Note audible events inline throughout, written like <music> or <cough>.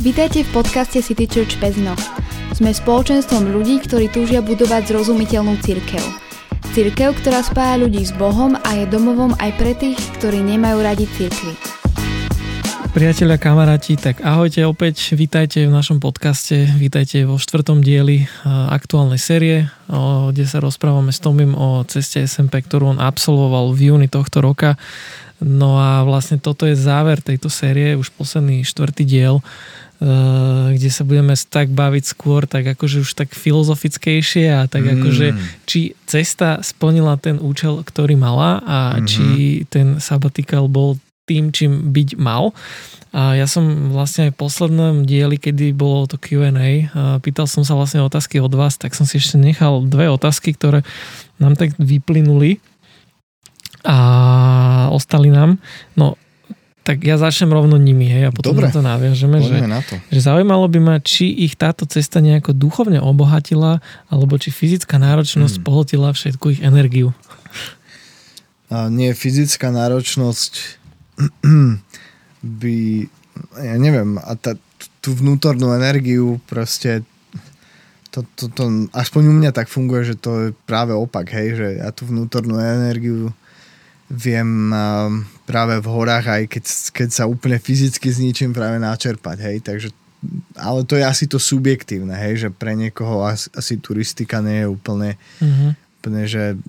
Vítajte v podcaste City Church Pezno. Sme spoločenstvom ľudí, ktorí túžia budovať zrozumiteľnú církev. Církev, ktorá spája ľudí s Bohom a je domovom aj pre tých, ktorí nemajú radi církvy. Priatelia, kamaráti, tak ahojte opäť, vítajte v našom podcaste, vítajte vo štvrtom dieli eh, aktuálnej série, kde sa rozprávame s Tomim o ceste SMP, ktorú on absolvoval v júni tohto roka No a vlastne toto je záver tejto série, už posledný štvrtý diel, eh, kde sa budeme tak baviť skôr tak akože už tak filozofickejšie a tak mm. akože či cesta splnila ten účel, ktorý mala a mm-hmm. či ten sabatikal bol tým, čím byť mal. A ja som vlastne aj v poslednom dieli, kedy bolo to Q&A, eh, pýtal som sa vlastne otázky od vás, tak som si ešte nechal dve otázky, ktoré nám tak vyplynuli a ostali nám. No, tak ja začnem rovno nimi, hej, a potom Dobre, na to naviažeme, že, na to. že zaujímalo by ma, či ich táto cesta nejako duchovne obohatila, alebo či fyzická náročnosť hmm. pohltila všetku ich energiu. A nie, fyzická náročnosť <clears throat> by, ja neviem, a tá, tú vnútornú energiu proste to, to, to, aspoň u mňa tak funguje, že to je práve opak, hej, že ja tú vnútornú energiu viem práve v horách aj keď, keď sa úplne fyzicky zničím práve načerpať, hej, takže ale to je asi to subjektívne, hej, že pre niekoho asi, asi turistika nie je úplne, mm-hmm. úplne že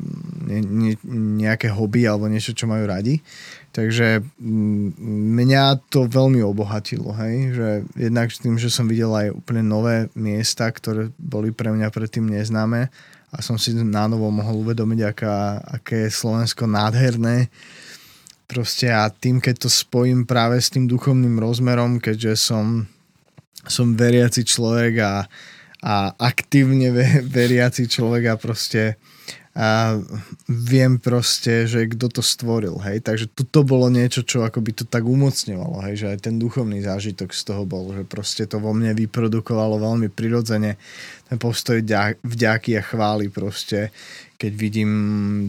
ne, ne, nejaké hobby alebo niečo, čo majú radi. Takže mňa to veľmi obohatilo, hej, že jednak tým, že som videl aj úplne nové miesta, ktoré boli pre mňa predtým neznáme a som si na novo mohol uvedomiť, aká, aké je Slovensko nádherné. Proste a tým, keď to spojím práve s tým duchovným rozmerom, keďže som, som veriaci človek a, a aktívne veriaci človek a proste a viem proste, že kto to stvoril, hej, takže toto bolo niečo, čo akoby to tak umocňovalo, hej, že aj ten duchovný zážitok z toho bol, že proste to vo mne vyprodukovalo veľmi prirodzene ten postoj vďaky a chvály proste, keď vidím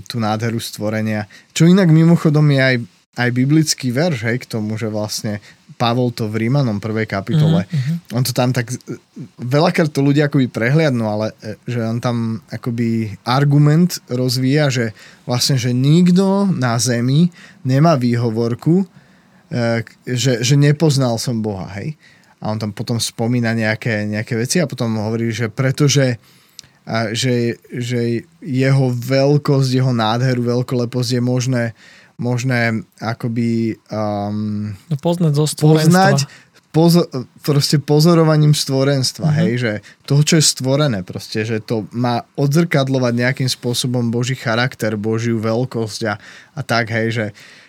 tú nádheru stvorenia, čo inak mimochodom je aj aj biblický verš, hej, k tomu, že vlastne Pavol to v Rímanom prvej kapitole, mm-hmm. on to tam tak, veľakrát to ľudia akoby prehliadnú, ale e, že on tam akoby argument rozvíja, že vlastne, že nikto na zemi nemá výhovorku, e, že, že nepoznal som Boha, hej. A on tam potom spomína nejaké, nejaké veci a potom hovorí, že pretože a že, že jeho veľkosť, jeho nádheru, veľkoleposť je možné možné akoby um, no poznať zo poznať pozo- proste pozorovaním stvorenstva, uh-huh. hej, že to, čo je stvorené, proste, že to má odzrkadlovať nejakým spôsobom Boží charakter, Božiu veľkosť a, a tak, hej, že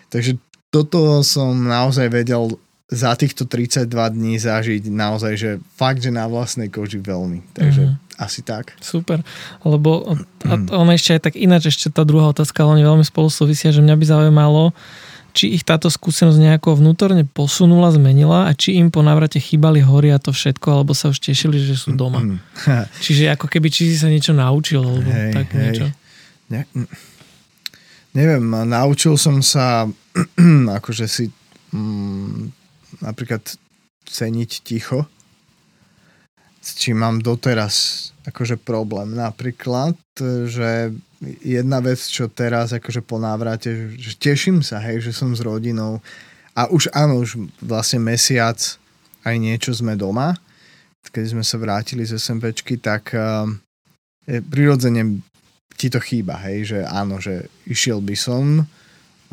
takže toto som naozaj vedel za týchto 32 dní zažiť naozaj, že fakt, že na vlastnej koži veľmi. Takže mm-hmm. Asi tak. Super. Lebo a on ešte aj tak ináč, ešte tá druhá otázka, ale oni veľmi spolu súvisia, že mňa by zaujímalo, či ich táto skúsenosť nejako vnútorne posunula, zmenila a či im po návrate chýbali hory a to všetko, alebo sa už tešili, že sú doma. Mm. <laughs> Čiže ako keby či si sa niečo naučil, alebo hej, tak hej. niečo. Ne, neviem, naučil som sa <clears throat> akože si mm, napríklad ceniť ticho, s čím mám doteraz akože problém. Napríklad, že jedna vec, čo teraz akože po návrate, že teším sa, hej, že som s rodinou a už áno, už vlastne mesiac aj niečo sme doma, keď sme sa vrátili z SMPčky, tak uh, prirodzene ti to chýba, hej, že áno, že išiel by som,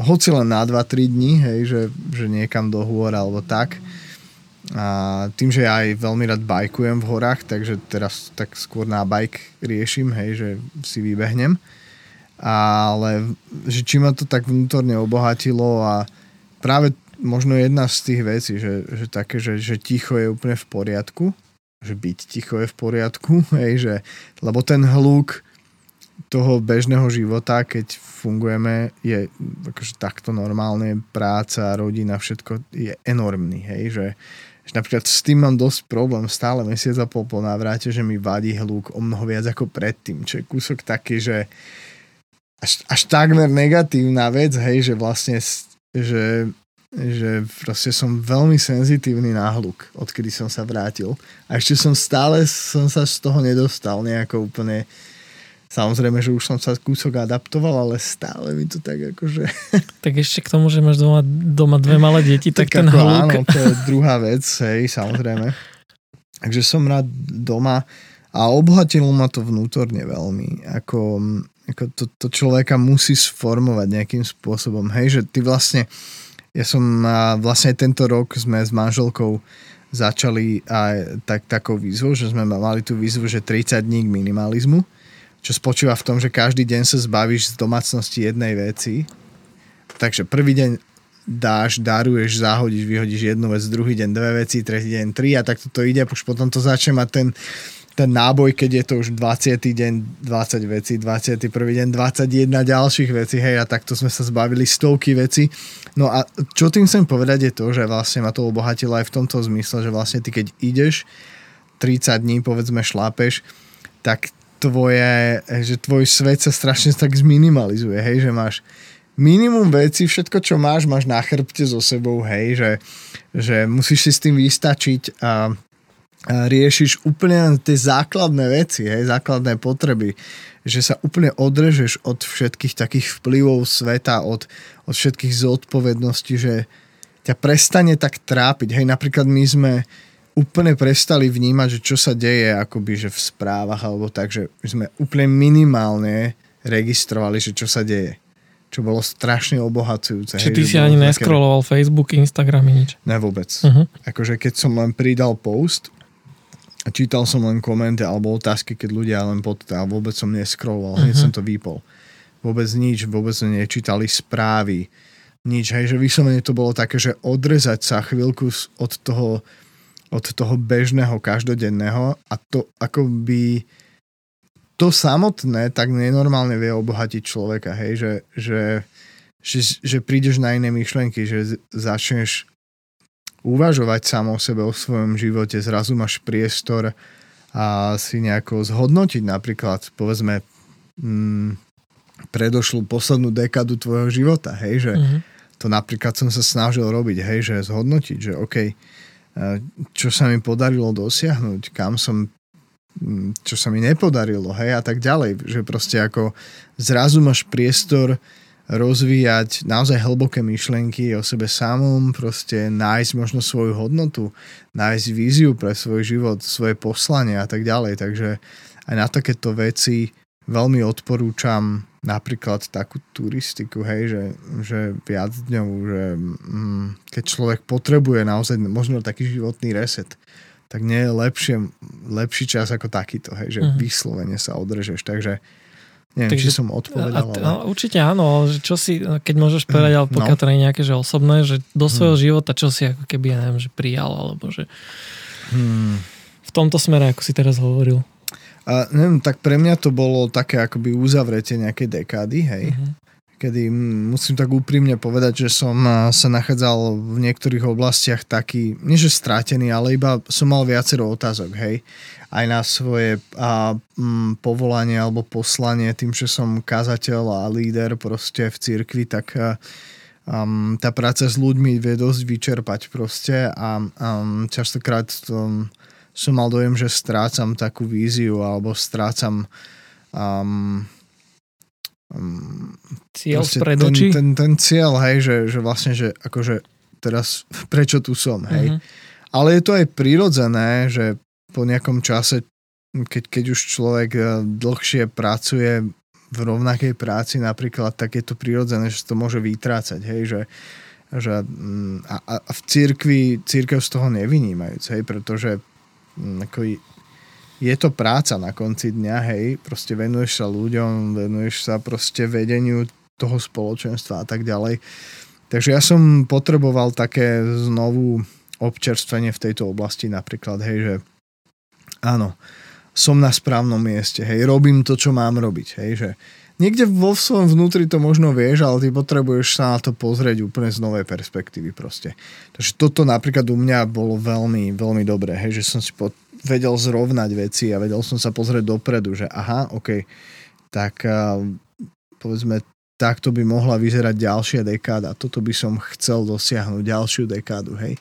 hoci len na 2-3 dní, hej, že, že niekam do hôr alebo tak. A tým, že ja aj veľmi rád bajkujem v horách, takže teraz tak skôr na bike riešim, hej, že si vybehnem. Ale že či ma to tak vnútorne obohatilo a práve možno jedna z tých vecí, že, že také, že, že ticho je úplne v poriadku, že byť ticho je v poriadku, <laughs> hej, že, lebo ten hluk toho bežného života, keď fungujeme, je akože takto normálne, práca, rodina, všetko je enormný, hej, že, napríklad s tým mám dosť problém stále mesiac a pol po návrate, že mi vadí hluk o mnoho viac ako predtým, čo je kúsok taký, že až, až takmer negatívna vec, hej, že vlastne že že proste som veľmi senzitívny na hluk, odkedy som sa vrátil. A ešte som stále som sa z toho nedostal nejako úplne Samozrejme, že už som sa kúsok adaptoval, ale stále mi to tak akože... <laughs> Tak ešte k tomu, že máš doma, doma dve malé deti, tak, tak ten ako, hluk... Áno, to je druhá vec, hej, samozrejme. Takže som rád doma a obohatilo ma to vnútorne veľmi. Ako, ako to, to človeka musí sformovať nejakým spôsobom. Hej, že ty vlastne ja som vlastne tento rok sme s manželkou začali aj tak, takou výzvou, že sme mali tú výzvu, že 30 dní k minimalizmu, čo spočíva v tom, že každý deň sa zbavíš z domácnosti jednej veci. Takže prvý deň dáš, daruješ, zahodíš, vyhodíš jednu vec, druhý deň dve veci, tretí deň tri a tak to ide, už potom to začne mať ten, ten náboj, keď je to už 20. deň 20 vecí, 21. deň 21 ďalších vecí, hej, a takto sme sa zbavili stovky vecí. No a čo tým chcem povedať je to, že vlastne ma to obohatilo aj v tomto zmysle, že vlastne ty keď ideš 30 dní, povedzme, šlápeš, tak tvoje, že tvoj svet sa strašne tak zminimalizuje, hej, že máš minimum veci, všetko, čo máš, máš na chrbte so sebou, hej, že, že musíš si s tým vystačiť a riešiš úplne tie základné veci, hej, základné potreby, že sa úplne odrežeš od všetkých takých vplyvov sveta, od, od všetkých zodpovedností, že ťa prestane tak trápiť. Hej, napríklad my sme úplne prestali vnímať, že čo sa deje akoby, že v správach alebo tak, že sme úplne minimálne registrovali, že čo sa deje. Čo bolo strašne obohacujúce. Čiže ty si ani neskroloval také... Facebook, Instagram, nič? Ne, vôbec. Uh-huh. Akože keď som len pridal post, a čítal som len komenty alebo otázky, keď ľudia len pod a vôbec som neskroloval, uh-huh. hneď mhm. som to vypol. Vôbec nič, vôbec nečítali správy, nič, hej, že vyslovene to bolo také, že odrezať sa chvíľku od toho, od toho bežného, každodenného a to ako by to samotné tak nenormálne vie obohatiť človeka, hej, že, že, že, že prídeš na iné myšlenky, že začneš uvažovať sám o sebe, o svojom živote, zrazu máš priestor a si nejako zhodnotiť napríklad, povedzme, mm, predošlú poslednú dekadu tvojho života, hej, že mm-hmm. to napríklad som sa snažil robiť, hej, že zhodnotiť, že OK, čo sa mi podarilo dosiahnuť, kam som mm, čo sa mi nepodarilo, hej, a tak ďalej, že proste ako zrazu máš priestor rozvíjať naozaj hlboké myšlenky o sebe samom, proste nájsť možno svoju hodnotu, nájsť víziu pre svoj život, svoje poslanie a tak ďalej. Takže aj na takéto veci veľmi odporúčam napríklad takú turistiku, hej, že, že viac dňov, že mm, keď človek potrebuje naozaj možno taký životný reset, tak nie je lepšie, lepší čas ako takýto, hej, že uh-huh. vyslovene sa odrežeš. Takže Neviem, Takže, či som odpovedal. A, ale... Určite áno, že čo si, keď môžeš povedať, ale pokiaľ no. to nie je nejaké že osobné, že do svojho hmm. života čo si ako keby, ja neviem, že prijal, alebo že hmm. v tomto smere, ako si teraz hovoril. A neviem, tak pre mňa to bolo také akoby uzavretie nejakej dekády, hej. Uh-huh. Kedy musím tak úprimne povedať, že som sa nachádzal v niektorých oblastiach taký, nie že strátený, ale iba som mal viacero otázok, hej aj na svoje a, m, povolanie alebo poslanie tým, že som kazateľ a líder proste v cirkvi, tak a, um, tá práca s ľuďmi vie dosť vyčerpať proste a um, častokrát to, som mal dojem, že strácam takú víziu alebo strácam um, um, cieľ pred oči? Ten, ten, ten cieľ, hej, že, že vlastne, že akože teraz <laughs> prečo tu som, hej. Uh-huh. Ale je to aj prirodzené, že po nejakom čase, keď, keď už človek eh, dlhšie pracuje v rovnakej práci napríklad, tak je to prirodzené, že to môže vytrácať, hej, že, že mm, a, a v cirkvi, církev z toho nevynímajúc, hej, pretože ako je to práca na konci dňa, hej, proste venuješ sa ľuďom, venuješ sa proste vedeniu toho spoločenstva a tak ďalej. Takže ja som potreboval také znovu občerstvenie v tejto oblasti napríklad, hej, že áno, som na správnom mieste, hej, robím to, čo mám robiť, hej, že niekde vo svojom vnútri to možno vieš, ale ty potrebuješ sa na to pozrieť úplne z novej perspektívy proste. Takže toto napríklad u mňa bolo veľmi, veľmi dobré, hej, že som si pod, vedel zrovnať veci a vedel som sa pozrieť dopredu, že aha, OK, tak povedzme takto by mohla vyzerať ďalšia dekáda. Toto by som chcel dosiahnuť, ďalšiu dekádu, hej.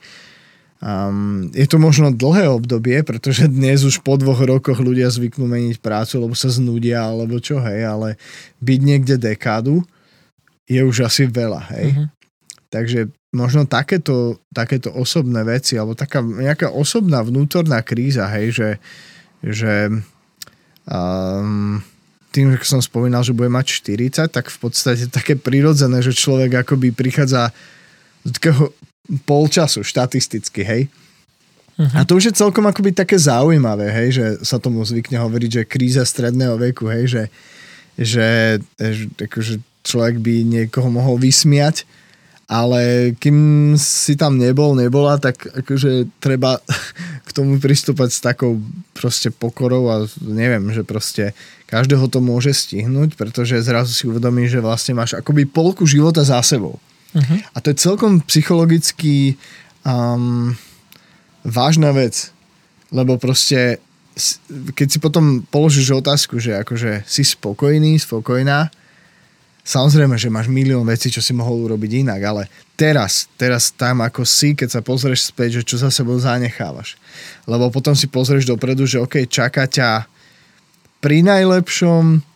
Um, je to možno dlhé obdobie, pretože dnes už po dvoch rokoch ľudia zvyknú meniť prácu, lebo sa znudia, alebo čo, hej, ale byť niekde dekádu je už asi veľa, hej. Uh-huh. Takže možno takéto, takéto osobné veci, alebo taká nejaká osobná vnútorná kríza, hej, že, že um, tým, že som spomínal, že bude mať 40, tak v podstate také prirodzené, že človek akoby prichádza do takého polčasu štatisticky, hej. Uh-huh. A to už je celkom akoby také zaujímavé, hej, že sa tomu zvykne hovoriť, že kríza stredného veku, hej, že, že, že akože človek by niekoho mohol vysmiať, ale kým si tam nebol, nebola, tak akože treba <laughs> k tomu pristúpať s takou proste pokorou a neviem, že proste každého to môže stihnúť, pretože zrazu si uvedomíš, že vlastne máš akoby polku života za sebou. Uh-huh. A to je celkom psychologicky um, vážna vec, lebo proste keď si potom položíš otázku, že akože si spokojný, spokojná, samozrejme, že máš milión vecí, čo si mohol urobiť inak, ale teraz, teraz tam ako si, keď sa pozrieš späť, že čo za sebou zanechávaš. Lebo potom si pozrieš dopredu, že OK, čaká ťa pri najlepšom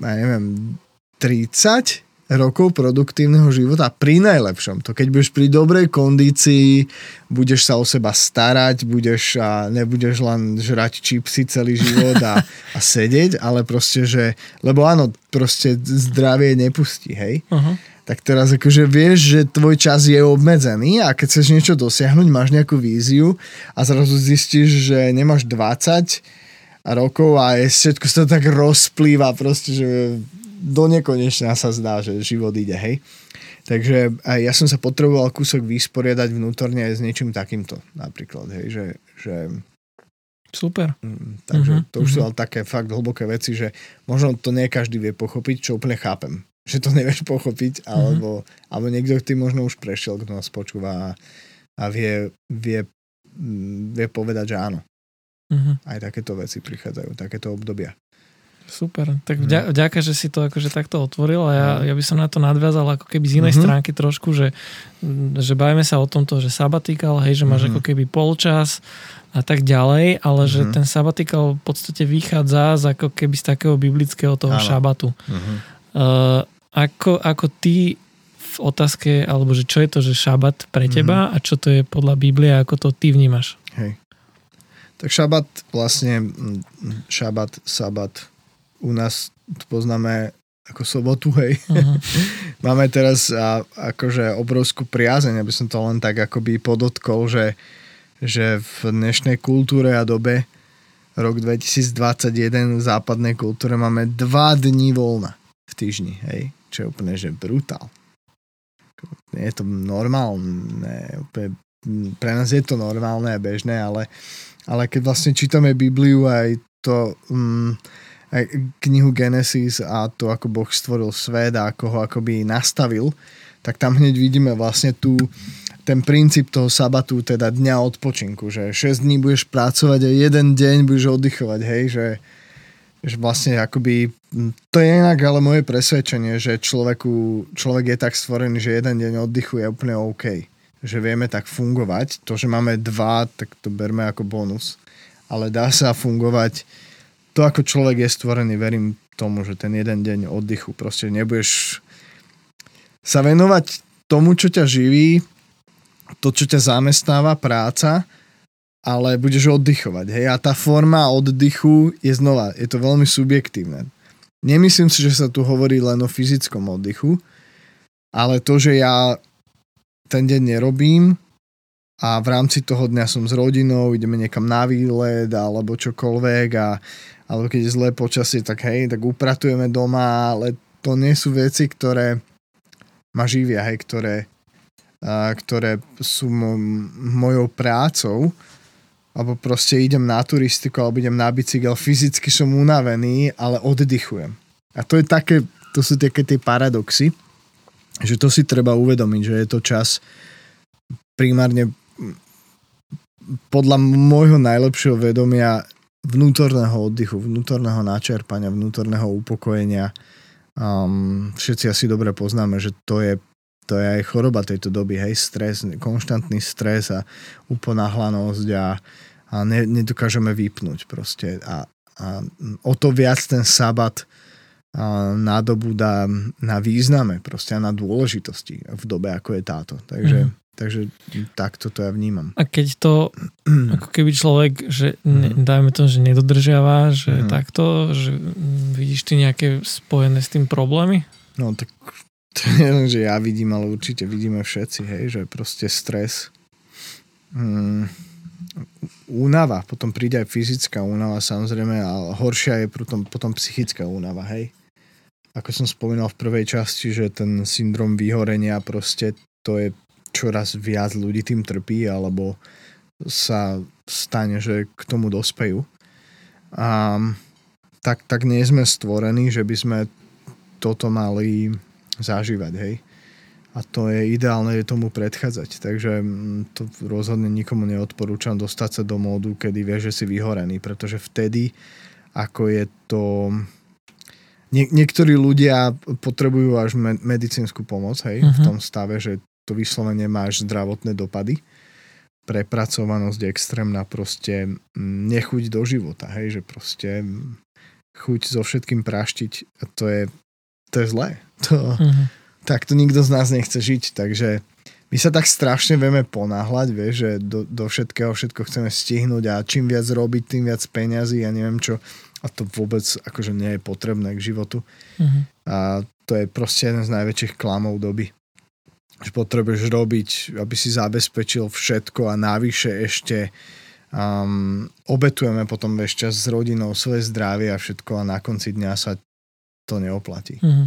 ja neviem, 30 rokov produktívneho života pri najlepšom. To keď budeš pri dobrej kondícii, budeš sa o seba starať, budeš a nebudeš len žrať čipsy celý život a, <laughs> a sedieť, ale proste, že, lebo áno, proste zdravie nepustí, hej? Uh-huh. Tak teraz akože vieš, že tvoj čas je obmedzený a keď chceš niečo dosiahnuť, máš nejakú víziu a zrazu zistíš, že nemáš 20 rokov a je všetko sa to tak rozplýva proste, že do nekonečna sa zdá, že život ide, hej. Takže aj ja som sa potreboval kúsok vysporiadať vnútorne aj s niečím takýmto napríklad, hej, že, že Super. Mm, takže uh-huh, to už uh-huh. sú ale také fakt hlboké veci, že možno to nie každý vie pochopiť, čo úplne chápem. Že to <laughs> nevieš pochopiť, mhm. alebo, uh-huh. alebo niekto, ty možno už prešiel, kto nás počúva a, a vie, vie, mm, vie povedať, že áno. Uh-huh. Aj takéto veci prichádzajú, takéto obdobia. Super, tak mhm. vďa, vďaka, že si to akože takto otvoril a ja, mhm. ja by som na to nadviazal ako keby z inej mm-hmm. stránky trošku, že, že bavíme sa o tomto, že sabatikal, hej, že máš mm-hmm. ako keby polčas a tak ďalej, ale mm-hmm. že ten sabatikal v podstate vychádza z ako keby z takého biblického toho Áno. šabatu. Mm-hmm. Uh, ako, ako ty v otázke, alebo že čo je to, že šabat pre mhm. teba mm-hmm. a čo to je podľa Biblie ako to ty vnímaš? Hej. Tak šabat vlastne, šabat, sabat, u nás to poznáme ako sobotu, hej. Uh-huh. <laughs> Máme teraz a, akože obrovskú priazeň, aby som to len tak akoby podotkol, že, že v dnešnej kultúre a dobe rok 2021 v západnej kultúre máme dva dní voľna v týždni, hej. Čo je úplne, že brutál. Nie je to normálne, úplne, pre nás je to normálne a bežné, ale, ale keď vlastne čítame Bibliu aj to... Um, knihu Genesis a to, ako Boh stvoril svet a ako ho akoby nastavil, tak tam hneď vidíme vlastne tu ten princíp toho sabatu, teda dňa odpočinku, že 6 dní budeš pracovať a jeden deň budeš oddychovať, hej, že, že vlastne akoby, to je inak ale moje presvedčenie, že človeku, človek je tak stvorený, že jeden deň oddychu je úplne OK. Že vieme tak fungovať. To, že máme dva, tak to berme ako bonus. Ale dá sa fungovať to, ako človek je stvorený, verím tomu, že ten jeden deň oddychu, proste nebudeš sa venovať tomu, čo ťa živí, to, čo ťa zamestnáva, práca, ale budeš oddychovať. Hej? A tá forma oddychu je znova, je to veľmi subjektívne. Nemyslím si, že sa tu hovorí len o fyzickom oddychu, ale to, že ja ten deň nerobím a v rámci toho dňa som s rodinou, ideme niekam na výlet alebo čokoľvek a alebo keď je zlé počasie, tak hej, tak upratujeme doma, ale to nie sú veci, ktoré ma živia, hej, ktoré, a, ktoré sú mo- mojou prácou, alebo proste idem na turistiku, alebo idem na bicykel, fyzicky som unavený, ale oddychujem. A to je také, to sú také tie paradoxy, že to si treba uvedomiť, že je to čas primárne podľa môjho najlepšieho vedomia vnútorného oddychu, vnútorného načerpania, vnútorného upokojenia Um, všetci asi dobre poznáme, že to je, to je aj choroba tejto doby, hej, stres, konštantný stres a uponáhlanosť a, a ne, nedokážeme vypnúť proste a, a o to viac ten sabat a dá na význame proste a na dôležitosti v dobe, ako je táto. Takže, mm. Takže takto to ja vnímam. A keď to, <clears throat> ako keby človek, že ne, mhm. dajme to, že nedodržiava, že mm. takto, že vidíš ty nejaké spojené s tým problémy? No tak <laughs> to je, že ja vidím, ale určite vidíme všetci, hej, že proste stres. Mm, únava, potom príde aj fyzická únava samozrejme a horšia je potom, potom psychická únava, hej ako som spomínal v prvej časti, že ten syndrom vyhorenia proste to je čoraz viac ľudí tým trpí alebo sa stane, že k tomu dospejú. A tak, tak nie sme stvorení, že by sme toto mali zažívať, hej. A to je ideálne je tomu predchádzať. Takže mm, to rozhodne nikomu neodporúčam dostať sa do módu, kedy vie, že si vyhorený, pretože vtedy, ako je to nie, niektorí ľudia potrebujú až me- medicínsku pomoc, hej, uh-huh. v mhm. tom stave, že to vyslovene máš zdravotné dopady. Prepracovanosť extrémna, proste nechuť do života, hej, že proste chuť so všetkým praštiť, to je, to je zlé. <laughs> To, uh-huh. Tak to nikto z nás nechce žiť, takže my sa tak strašne vieme ponáhľať, vieš, že do, do všetkého všetko chceme stihnúť a čím viac robiť, tým viac peňazí a neviem čo a to vôbec akože nie je potrebné k životu. Uh-huh. A to je proste jeden z najväčších klamov doby. Že potrebuješ robiť, aby si zabezpečil všetko a navyše ešte um, obetujeme potom ešte s rodinou svoje zdravie a všetko a na konci dňa sa to neoplatí. Uh-huh.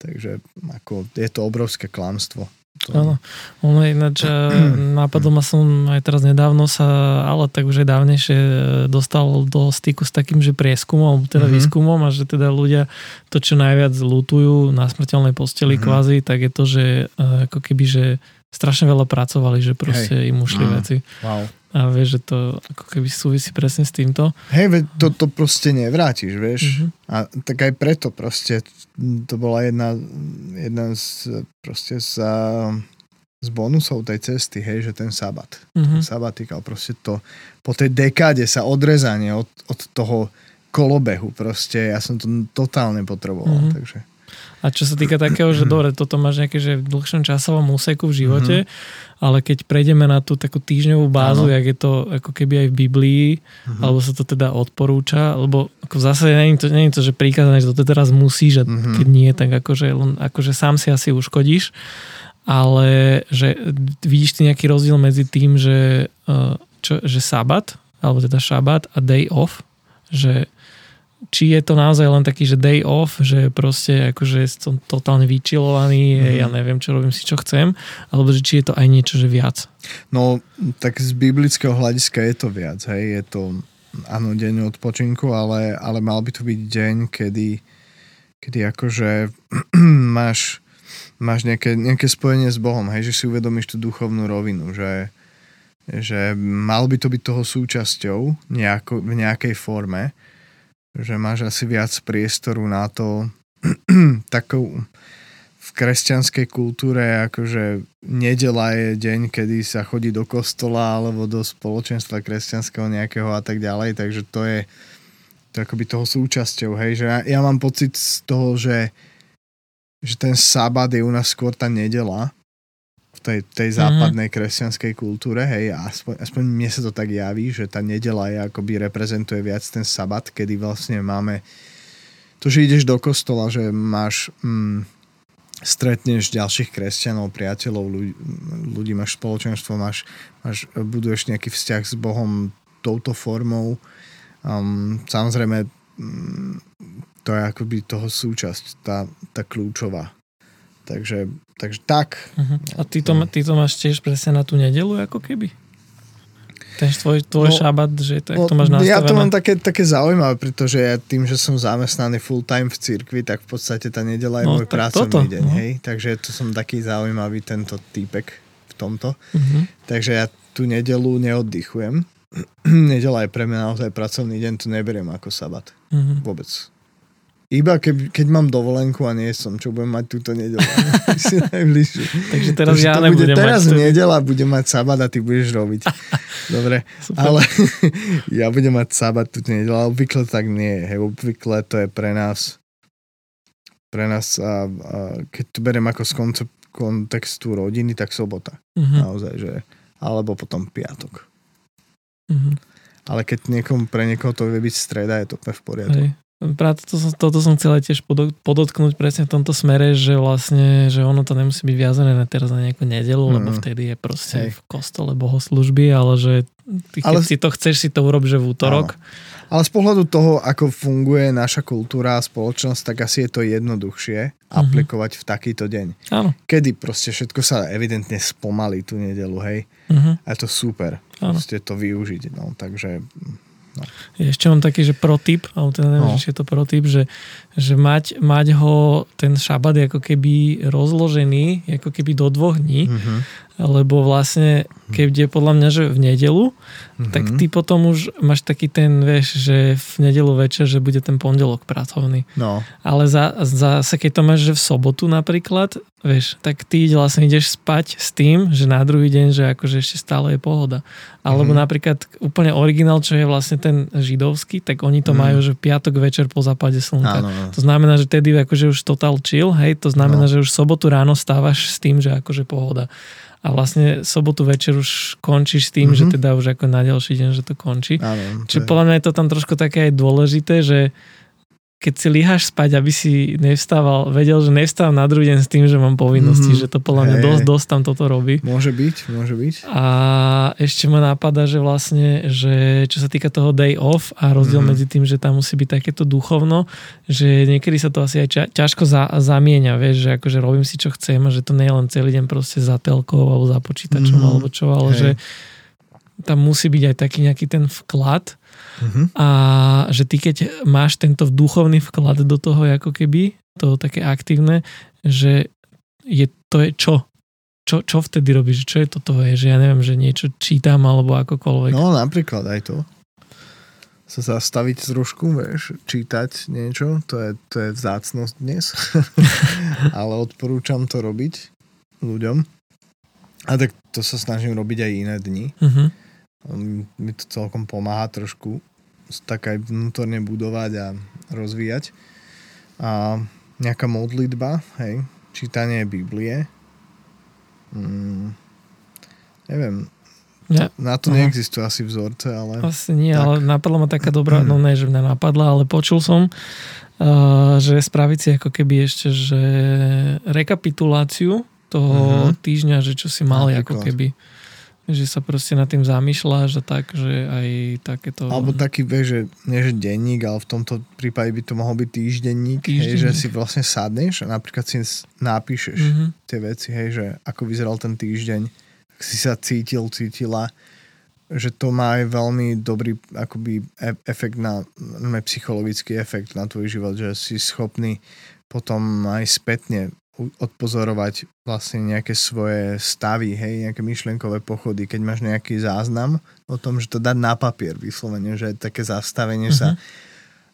Takže ako, je to obrovské klamstvo. Áno, ono ináč, <clears throat> napadlo ma som aj teraz nedávno sa, ale tak už aj dávnejšie e, dostal do styku s takým, že prieskumom, teda mm-hmm. výskumom a že teda ľudia to, čo najviac lutujú na smrteľnej posteli mm-hmm. kvázi, tak je to, že e, ako keby, že strašne veľa pracovali, že proste Hej. im ušli mm. veci. Wow. A vieš, že to ako keby súvisí presne s týmto. Hej, to, to proste nevrátiš, vieš. Mm-hmm. A tak aj preto proste to bola jedna, jedna z, proste z, z bonusov tej cesty, hej, že ten sabat. Mm-hmm. Ten sabatikal, proste to po tej dekáde sa odrezanie od, od toho kolobehu, proste ja som to totálne potreboval, mm-hmm. takže a čo sa týka takého, že dobre, toto máš nejaké, že v dlhšom časovom úseku v živote, mm-hmm. ale keď prejdeme na tú takú týždňovú bázu, ano. jak je to ako keby aj v Biblii, mm-hmm. alebo sa to teda odporúča, lebo ako v zásade je to, je to že príkazané, že to teraz musíš a mm-hmm. keď nie, tak akože, akože sám si asi uškodíš, ale že vidíš ty nejaký rozdiel medzi tým, že, eh, čo, že sabat, alebo teda šabat a day off, že či je to naozaj len taký, že day off, že proste akože som totálne vyčilovaný, mm. ja neviem, čo robím si, čo chcem, alebo že či je to aj niečo, že viac? No, tak z biblického hľadiska je to viac, hej, je to áno, deň odpočinku, ale, ale mal by to byť deň, kedy, kedy akože <clears throat> máš, máš nejaké, nejaké spojenie s Bohom, hej, že si uvedomíš tú duchovnú rovinu, že, že mal by to byť toho súčasťou nejako, v nejakej forme, že máš asi viac priestoru na to <clears throat> takou v kresťanskej kultúre akože nedela je deň, kedy sa chodí do kostola alebo do spoločenstva kresťanského nejakého a tak ďalej, takže to je to akoby toho súčasťou, hej, že ja, ja mám pocit z toho, že, že ten sabat je u nás skôr tá nedela, tej, tej západnej mm-hmm. kresťanskej kultúre, hej, aspoň, aspoň mne sa to tak javí, že tá nedela je akoby reprezentuje viac ten sabat, kedy vlastne máme to, že ideš do kostola, že máš mm, stretneš ďalších kresťanov, priateľov, ľudí, ľudí máš spoločenstvo, máš, máš, buduješ nejaký vzťah s Bohom touto formou. Um, samozrejme, um, to je akoby toho súčasť, tá, tá kľúčová. Takže, takže tak. Uh-huh. A ty to, ty to máš tiež presne na tú nedelu, ako keby? Ten tvoj, tvoj no, šabat, že to, no, to máš nastavené? Ja to mám také, také zaujímavé, pretože ja tým, že som zamestnaný full time v cirkvi, tak v podstate tá nedela je no, môj pracovný toto, deň, no. hej? Takže to som taký zaujímavý tento týpek v tomto. Uh-huh. Takže ja tú nedelu neoddychujem. <clears throat> Nedela je pre mňa naozaj pracovný deň, to neberiem ako sabat. Uh-huh. Vôbec. Iba keď, keď mám dovolenku a nie som, čo budem mať túto nedelu. <laughs> <laughs> Takže teraz Takže ja to nebudem bude teraz mať. nedela, budem mať sabat a ty budeš robiť. <laughs> Dobre, Super. ale ja budem mať sabat túto nedelu, ale obvykle tak nie. Hej, obvykle to je pre nás pre nás, a, a keď to beriem ako z koncept, kontextu rodiny, tak sobota. Mhm, Naozaj, že alebo potom piatok. mhm. Ale keď niekomu, pre niekoho to vie byť streda, je to v poriadku. Hej. Práve som, toto som chcel tiež podo- podotknúť presne v tomto smere, že vlastne, že ono to nemusí byť viazané na teraz na nejakú nedelu, Mm. lebo vtedy je proste Hej. v kostole bohoslužby, ale že ty, Ale- si to chceš, si to urob, že v útorok. Ale z pohľadu toho, ako funguje naša kultúra a spoločnosť, tak asi je to jednoduchšie aplikovať v takýto deň. Áno. Kedy proste všetko sa evidentne spomalí tú nedelu, hej. Mhm. A je to super. Áno. Proste to využiť. No, takže Ešte mám taký, že protip, ale teda neviem, No. či je to protip, že, že mať, mať ho, ten šabat ako keby rozložený, ako keby do dvoch dní, mhm. Lebo vlastne, keď je podľa mňa, že v nedelu, tak Mhm. ty potom už máš taký ten, vieš, že v nedelu večer, že bude ten pondelok pracovný. No, Ale za, zase, keď to máš, že v sobotu napríklad, vieš, tak ty vlastne ideš spať s tým, že na druhý deň, že akože ešte stále je pohoda. Alebo Mhm. napríklad úplne originál, čo je vlastne ten židovský, tak oni to Mhm. majú, že piatok večer po západe slnka. áno. áno. To znamená, že tedy akože už total chill, hej, to znamená, No. že už sobotu ráno stávaš s tým, že akože pohoda. A vlastne sobotu večer už končíš s tým, Mhm. že teda už ako na ďalší deň, že to končí. áno Čiže je- podľa mňa je to tam trošku také aj dôležité, že keď si líhaš spať, aby si nevstával, vedel, že nevstávam na druhý deň s tým, že mám povinnosti, Mhm. že to podľa mňa Hej. dosť, dosť tam toto robí. Môže byť, môže byť. A ešte ma napadá, že vlastne, že čo sa týka toho day off a rozdiel Mhm. medzi tým, že tam musí byť takéto duchovno, že niekedy sa to asi aj ča- ťažko za- zamieňa, vieš, že akože robím si čo chcem a že to nie je len celý deň proste za telkou alebo za počítačom Mhm. alebo čo, ale Hej. že tam musí byť aj taký nejaký ten vklad Mhm. a že ty keď máš tento duchovný vklad do toho ako keby, to také aktívne, že je, to je čo? Čo, čo vtedy robíš? Čo je toto? Je, že ja neviem, že niečo čítam alebo akokoľvek. No napríklad aj to. Sa zastaviť trošku, vieš, čítať niečo, to je, to je vzácnosť dnes. <laughs> Ale odporúčam to robiť ľuďom. A tak to sa snažím robiť aj iné dni. Mhm. Um, Mi to celkom pomáha trošku tak aj vnútorne budovať a rozvíjať. A nejaká modlitba, hej, čítanie Biblie. Mm, neviem, Ja, na to Aha. neexistuje asi vzorce, ale... asi nie, Tak. ale napadla ma taká dobrá, no ne, že mňa napadla, ale počul som, uh, že spraviť si ako keby ešte, že rekapituláciu toho Mhm. týždňa, že čo si mali ako keby že sa proste nad tým zamýšľa, že tak, že aj takéto... Alebo taký, vieš, že nie že denník, ale v tomto prípade by to mohol byť týždenník, hej, že Týždenník. si vlastne sadneš a napríklad si napíšeš Mhm. tie veci, hej, že ako vyzeral ten týždeň, ak si sa cítil, cítila, že to má aj veľmi dobrý akoby e- efekt na, psychologický efekt na tvoj život, že si schopný potom aj spätne odpozorovať vlastne nejaké svoje stavy, hej, nejaké myšlenkové pochody, keď máš nejaký záznam o tom, že to dať na papier vyslovene, že také zastavenie sa,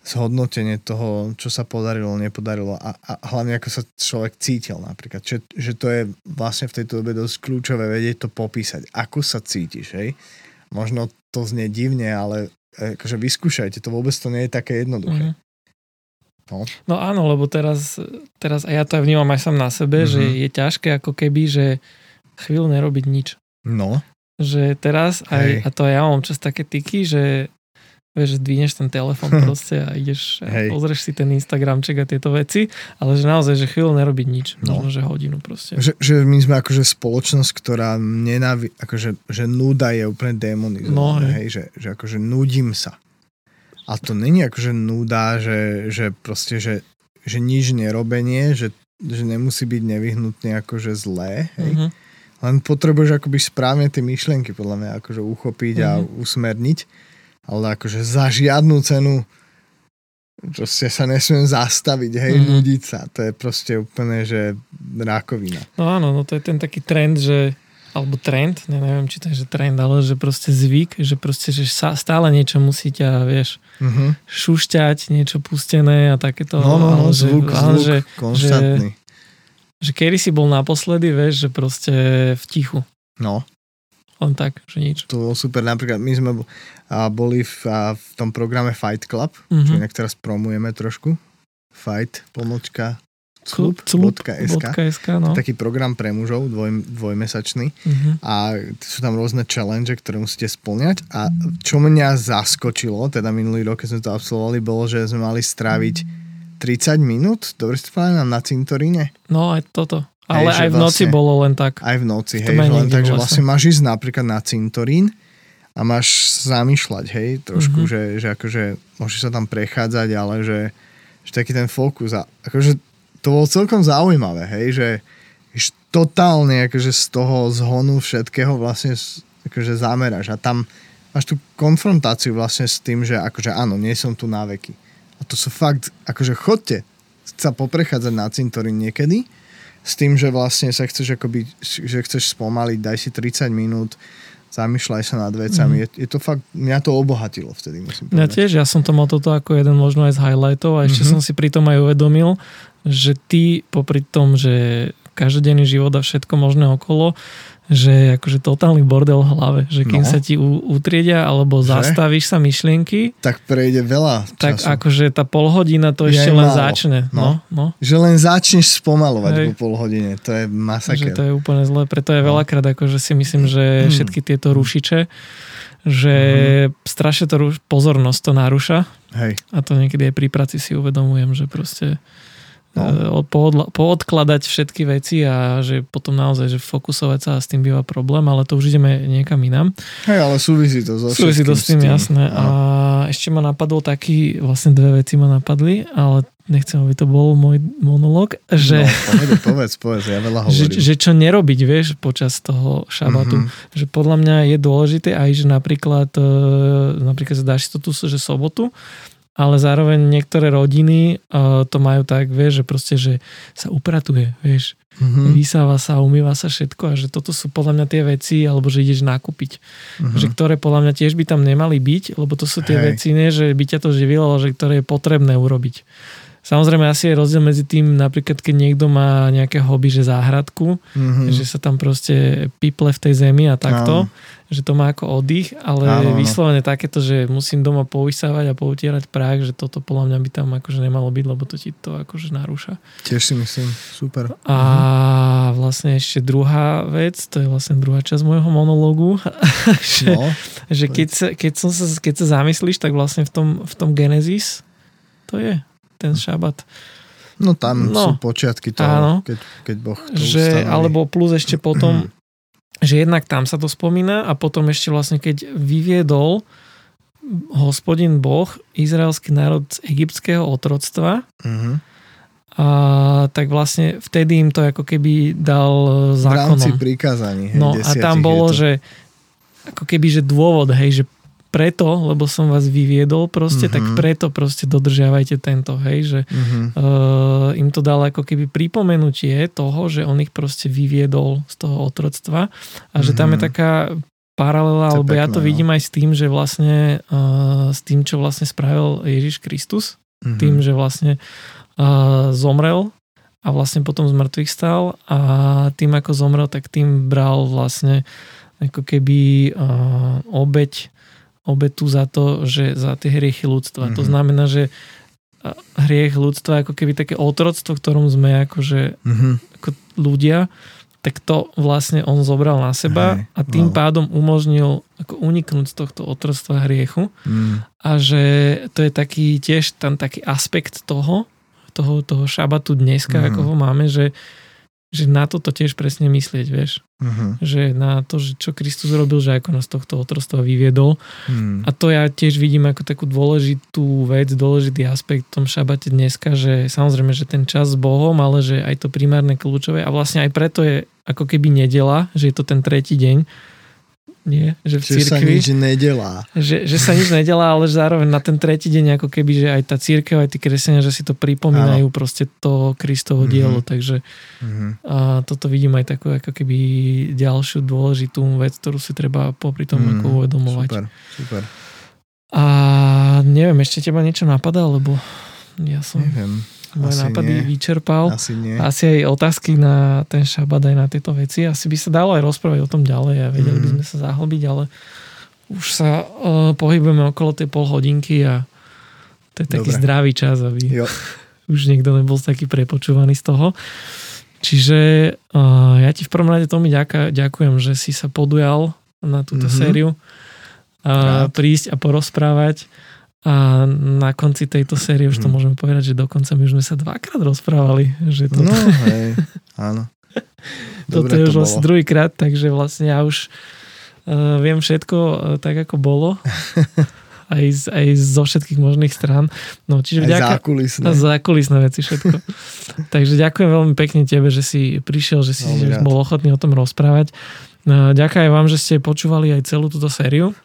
zhodnotenie toho, čo sa podarilo, nepodarilo a, a hlavne ako sa človek cítil napríklad. Že, že to je vlastne v tejto dobe dosť kľúčové vedieť to popísať. Ako sa cítiš, hej? Možno to znie divne, ale e, akože vyskúšajte, to vôbec to nie je také jednoduché. Mhm. No. No áno, lebo teraz, teraz a ja to aj vnímam aj sám na sebe, Mhm. že je ťažké ako keby, že chvíľu nerobiť nič. No, Že teraz Hej. aj, a to aj ja mám čas také tyky, že vieš, že dvíňeš ten telefon <laughs> proste a ideš a Hej. pozrieš si ten Instagramček a tieto veci, ale že naozaj, že chvíľu nerobiť nič. No. Možno, že hodinu proste. že, že my sme akože spoločnosť, ktorá nenávi, akože že nuda je úplne demonizovaná, No, hej. hej, že, že akože nudím sa. A to není akože nuda, že, že proste, že, že nič nerobenie, že, že nemusí byť nevyhnutne akože zlé, hej. Mhm. Len potrebuješ akoby správne tie myšlienky podľa mňa akože uchopiť a Mhm. usmerniť, ale akože za žiadnu cenu proste sa nesmiem zastaviť, hej, Mhm. nudiť sa. To je proste úplne, že rákovina. No áno, no to je ten taký trend, že alebo trend, ne, neviem, či to je že trend, ale že proste zvyk, že proste, že sa, stále niečo musí ťa, vieš, Uh-huh. šušťať, niečo pustené a takéto. No, no, no, ale že, zvuk, ale zvuk, že, konštantný. že kedy si bol naposledy, vieš, že proste v tichu. No, Len tak, že nič. to bolo super. Napríklad my sme boli v, v tom programe Fight Club, čo Mhm. inak teraz promujeme trošku. Fight, pomočka, club.sk. .sk, no. Taký program pre mužov, dvoj, dvojmesačný. Mhm. a sú tam rôzne challenge, ktoré musíte splňať a čo mňa zaskočilo, teda minulý rok, keď sme to absolvovali, bolo, že sme mali stráviť 30 minút, dobre si pamätám, na cintoríne? No aj toto. Ale že aj v noci vlastne- bolo len tak. Aj v noci, hej, len tak, že vlastne máš ísť napríklad na cintorín a máš zamýšľať, hej, trošku, Mhm. že, že akože môžeš sa tam prechádzať, ale že, že taký ten fokus a akože to bolo celkom zaujímavé, hej, že totálne akože z toho zhonu všetkého vlastne akože zameráš a tam máš tú konfrontáciu vlastne s tým, že akože áno, nie som tu na veky. A to sú fakt, akože chodte sa poprechádzať na cintorín niekedy s tým, že vlastne sa chceš akoby, že chceš spomaliť, daj si 30 minút, zamýšľaj sa nad vecami. Mm. Je, je to fakt, mňa to obohatilo vtedy, musím Ja povedať. tiež, ja som to mal toto ako jeden možno aj z highlightov a ešte Mhm. som si pri tom aj uvedomil, že ty popri tom, že každodenný život a všetko možné okolo, že je akože totálny bordel v hlave, že kým No. sa ti u, utriedia alebo Že? zastavíš sa myšlienky, Tak prejde veľa tak času. akože tá polhodina to Je ešte len málo. začne. No, no. Že len začneš spomalovať Hej. po pol hodine. To je masaker. to je úplne zlé. Preto je No. veľakrát, akože si myslím, že Mm. všetky tieto rušiče, že strašne to pozornosť to narúša Hej. a to niekedy aj pri práci si uvedomujem, že proste No. no. poodla, poodkladať všetky veci a že potom naozaj, že fokusovať sa a s tým býva problém, ale to už ideme niekam inám. Hej, ale súvisí to so Súvisí to s tým, jasné. A Áno. ešte ma napadol taký, vlastne dve veci ma napadli, ale nechcem, aby to bol môj monolog, že, No, povedz, povedz, povedz, ja veľa že, hovorím. že čo nerobiť, vieš, počas toho šabatu. Mhm. Že podľa mňa je dôležité aj, že napríklad, e, napríklad dáš si to tu, že sobotu, ale zároveň niektoré rodiny e, to majú tak, vieš, že proste, že sa upratuje, vieš, Mhm. vysáva sa, umýva sa všetko a že toto sú podľa mňa tie veci, alebo že ideš nakúpiť, Mhm. že ktoré podľa mňa tiež by tam nemali byť, lebo to sú tie Hej. veci, nie, že by ťa to živilo, ale že ktoré je potrebné urobiť. Samozrejme asi je rozdiel medzi tým, napríklad keď niekto má nejaké hobby, že záhradku, Mhm. že sa tam proste piple v tej zemi a takto, že to má ako oddych, ale Áno, áno. vyslovene takéto, že musím doma povysávať a poutierať prach, že toto podľa mňa by tam akože nemalo byť, lebo to ti to akože narúša. Tiež si myslím, super. A vlastne ešte druhá vec, to je vlastne druhá časť môjho monológu, <laughs> že, No, že keď, sa, keď, som sa, keď sa zamyslíš, tak vlastne v tom, v tom Genesis to je ten šabat. no tam No. sú počiatky toho, Áno. keď, keď Boh to že, ustanoví. alebo plus ešte potom, <clears throat> že jednak tam sa to spomína a potom ešte vlastne keď vyviedol hospodin Boh izraelský národ z egyptského otroctva, Mhm. a tak vlastne vtedy im to ako keby dal e, V rámci zákonom. prikázaní. Hej, No a tam bolo, že ako keby, že dôvod, hej, že preto, lebo som vás vyviedol proste, tak Mhm. preto proste dodržiavajte tento, hej, že Mhm. uh, im to dalo ako keby pripomenutie toho, že on ich proste vyviedol z toho otroctva a že tam je Mhm. taká paralela, alebo ja to no. vidím aj s tým, že vlastne uh, s tým, čo vlastne spravil Ježiš Kristus, Mhm. tým, že vlastne uh, zomrel a vlastne potom z mŕtvych stal a tým, ako zomrel, tak tým bral vlastne ako keby uh, obeď, obetu za to, že za tie hriechy ľudstva. To Mhm. znamená, že hriech ľudstva ako keby také otroctvo, v ktorom sme akože Mhm. ako ľudia, tak to vlastne on zobral na seba Hej, a tým wow. pádom umožnil ako uniknúť z tohto otroctva hriechu Mhm. a že to je taký tiež tam taký aspekt toho, toho, toho šabatu dneska, Mhm. ako ho máme, že, že na toto tiež presne myslieť, vieš. Mhm. Že na to, že čo Kristus robil, že ako nás tohto otrostva vyviedol. Mhm. A to ja tiež vidím ako takú dôležitú vec, dôležitý aspekt v tom šabate dneska, že samozrejme, že ten čas s Bohom, ale že aj to primárne kľúčové a vlastne aj preto je ako keby nedela, že je to ten tretí deň, nie? Že v Čiže sa cirkvi, nič nedelá. že, že sa nič nedelá, ale že zároveň na ten tretí deň ako keby, že aj tá církev, aj tí kresenia, že si to pripomínajú proste to Kristovo Mhm. dielo, takže Mhm. a toto vidím aj takú ako keby ďalšiu dôležitú vec, ktorú si treba popri tom Mm, ako uvedomovať. Super, super. A neviem, ešte teba niečo napadá, lebo ja som Neviem. Moje asi nápady nie. vyčerpal. Asi nie. Asi aj otázky na ten šabat aj na tieto veci. Asi by sa dalo aj rozprávať o tom ďalej a vedeli by Mhm. sme sa zahlbiť, ale už sa uh, pohybujeme okolo tej pol hodinky a to je taký Dobre. zdravý čas, aby Jo. <laughs> už niekto nebol taký prepočúvaný z toho. Čiže uh, ja ti v prvom rade Tomi ďaká, ďakujem, že si sa podujal na túto Mhm. sériu Rád. prísť a porozprávať. A na konci tejto série už to Mhm. môžeme povedať, že dokonca my už sme sa dvakrát rozprávali. Že to, No, hej, áno. <laughs> toto Dobre je už to vlastne bolo. druhýkrát, takže vlastne ja už uh, viem všetko uh, tak, ako bolo. <laughs> aj, z, aj zo všetkých možných strán. No, čiže Aj vďaka, zákulisné. zákulisné veci všetko. <laughs> Takže ďakujem veľmi pekne tebe, že si prišiel, že si že bol ochotný o tom rozprávať. No, Ďakujem vám, že ste počúvali aj celú túto sériu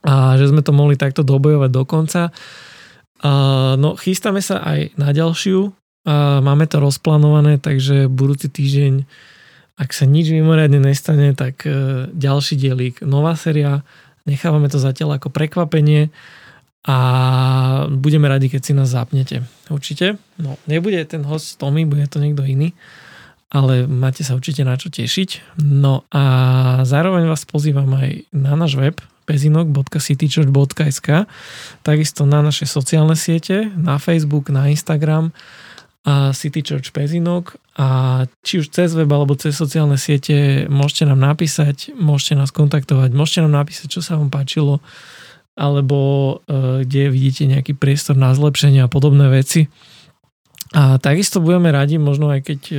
a že sme to mohli takto dobojovať do konca. No, chystáme sa aj na ďalšiu. Máme to rozplánované, takže budúci týždeň, ak sa nič mimoriadne nestane, tak e, ďalší dielík, nová séria. Nechávame to zatiaľ ako prekvapenie a budeme radi, keď si nás zapnete. Určite. No, nebude ten host Tommy, bude to niekto iný, ale máte sa určite na čo tešiť. No a zároveň vás pozývam aj na náš web pezinok.citychurch.sk takisto na naše sociálne siete, na Facebook, na Instagram a City Church Pezinok a či už cez web alebo cez sociálne siete môžete nám napísať, môžete nás kontaktovať, môžete nám napísať, čo sa vám páčilo alebo e, kde vidíte nejaký priestor na zlepšenie a podobné veci. A takisto budeme radi, možno aj keď e,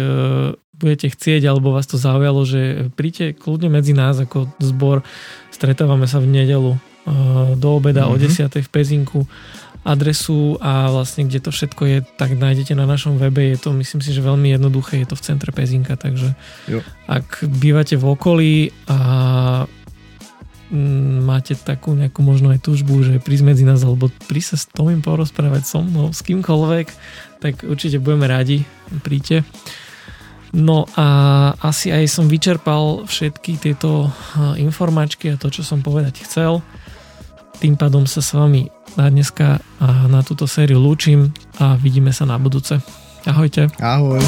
budete chcieť, alebo vás to zaujalo, že príďte kľudne medzi nás ako zbor. Stretávame sa v nedelu e, do obeda mm-hmm. o Mhm. 10. v Pezinku adresu a vlastne kde to všetko je, tak nájdete na našom webe. Je to, myslím si, že veľmi jednoduché, je to v centre Pezinka, takže Jo. ak bývate v okolí a mm, máte takú nejakú možno aj túžbu, že prísť medzi nás alebo prísť sa s Tomým porozprávať so mnou, s kýmkoľvek, tak určite budeme radi, príďte. No a asi aj som vyčerpal všetky tieto informačky a to, čo som povedať chcel. Tým pádom sa s vami na dneska a na túto sériu lúčim a vidíme sa na budúce. Ahojte. Ahoj.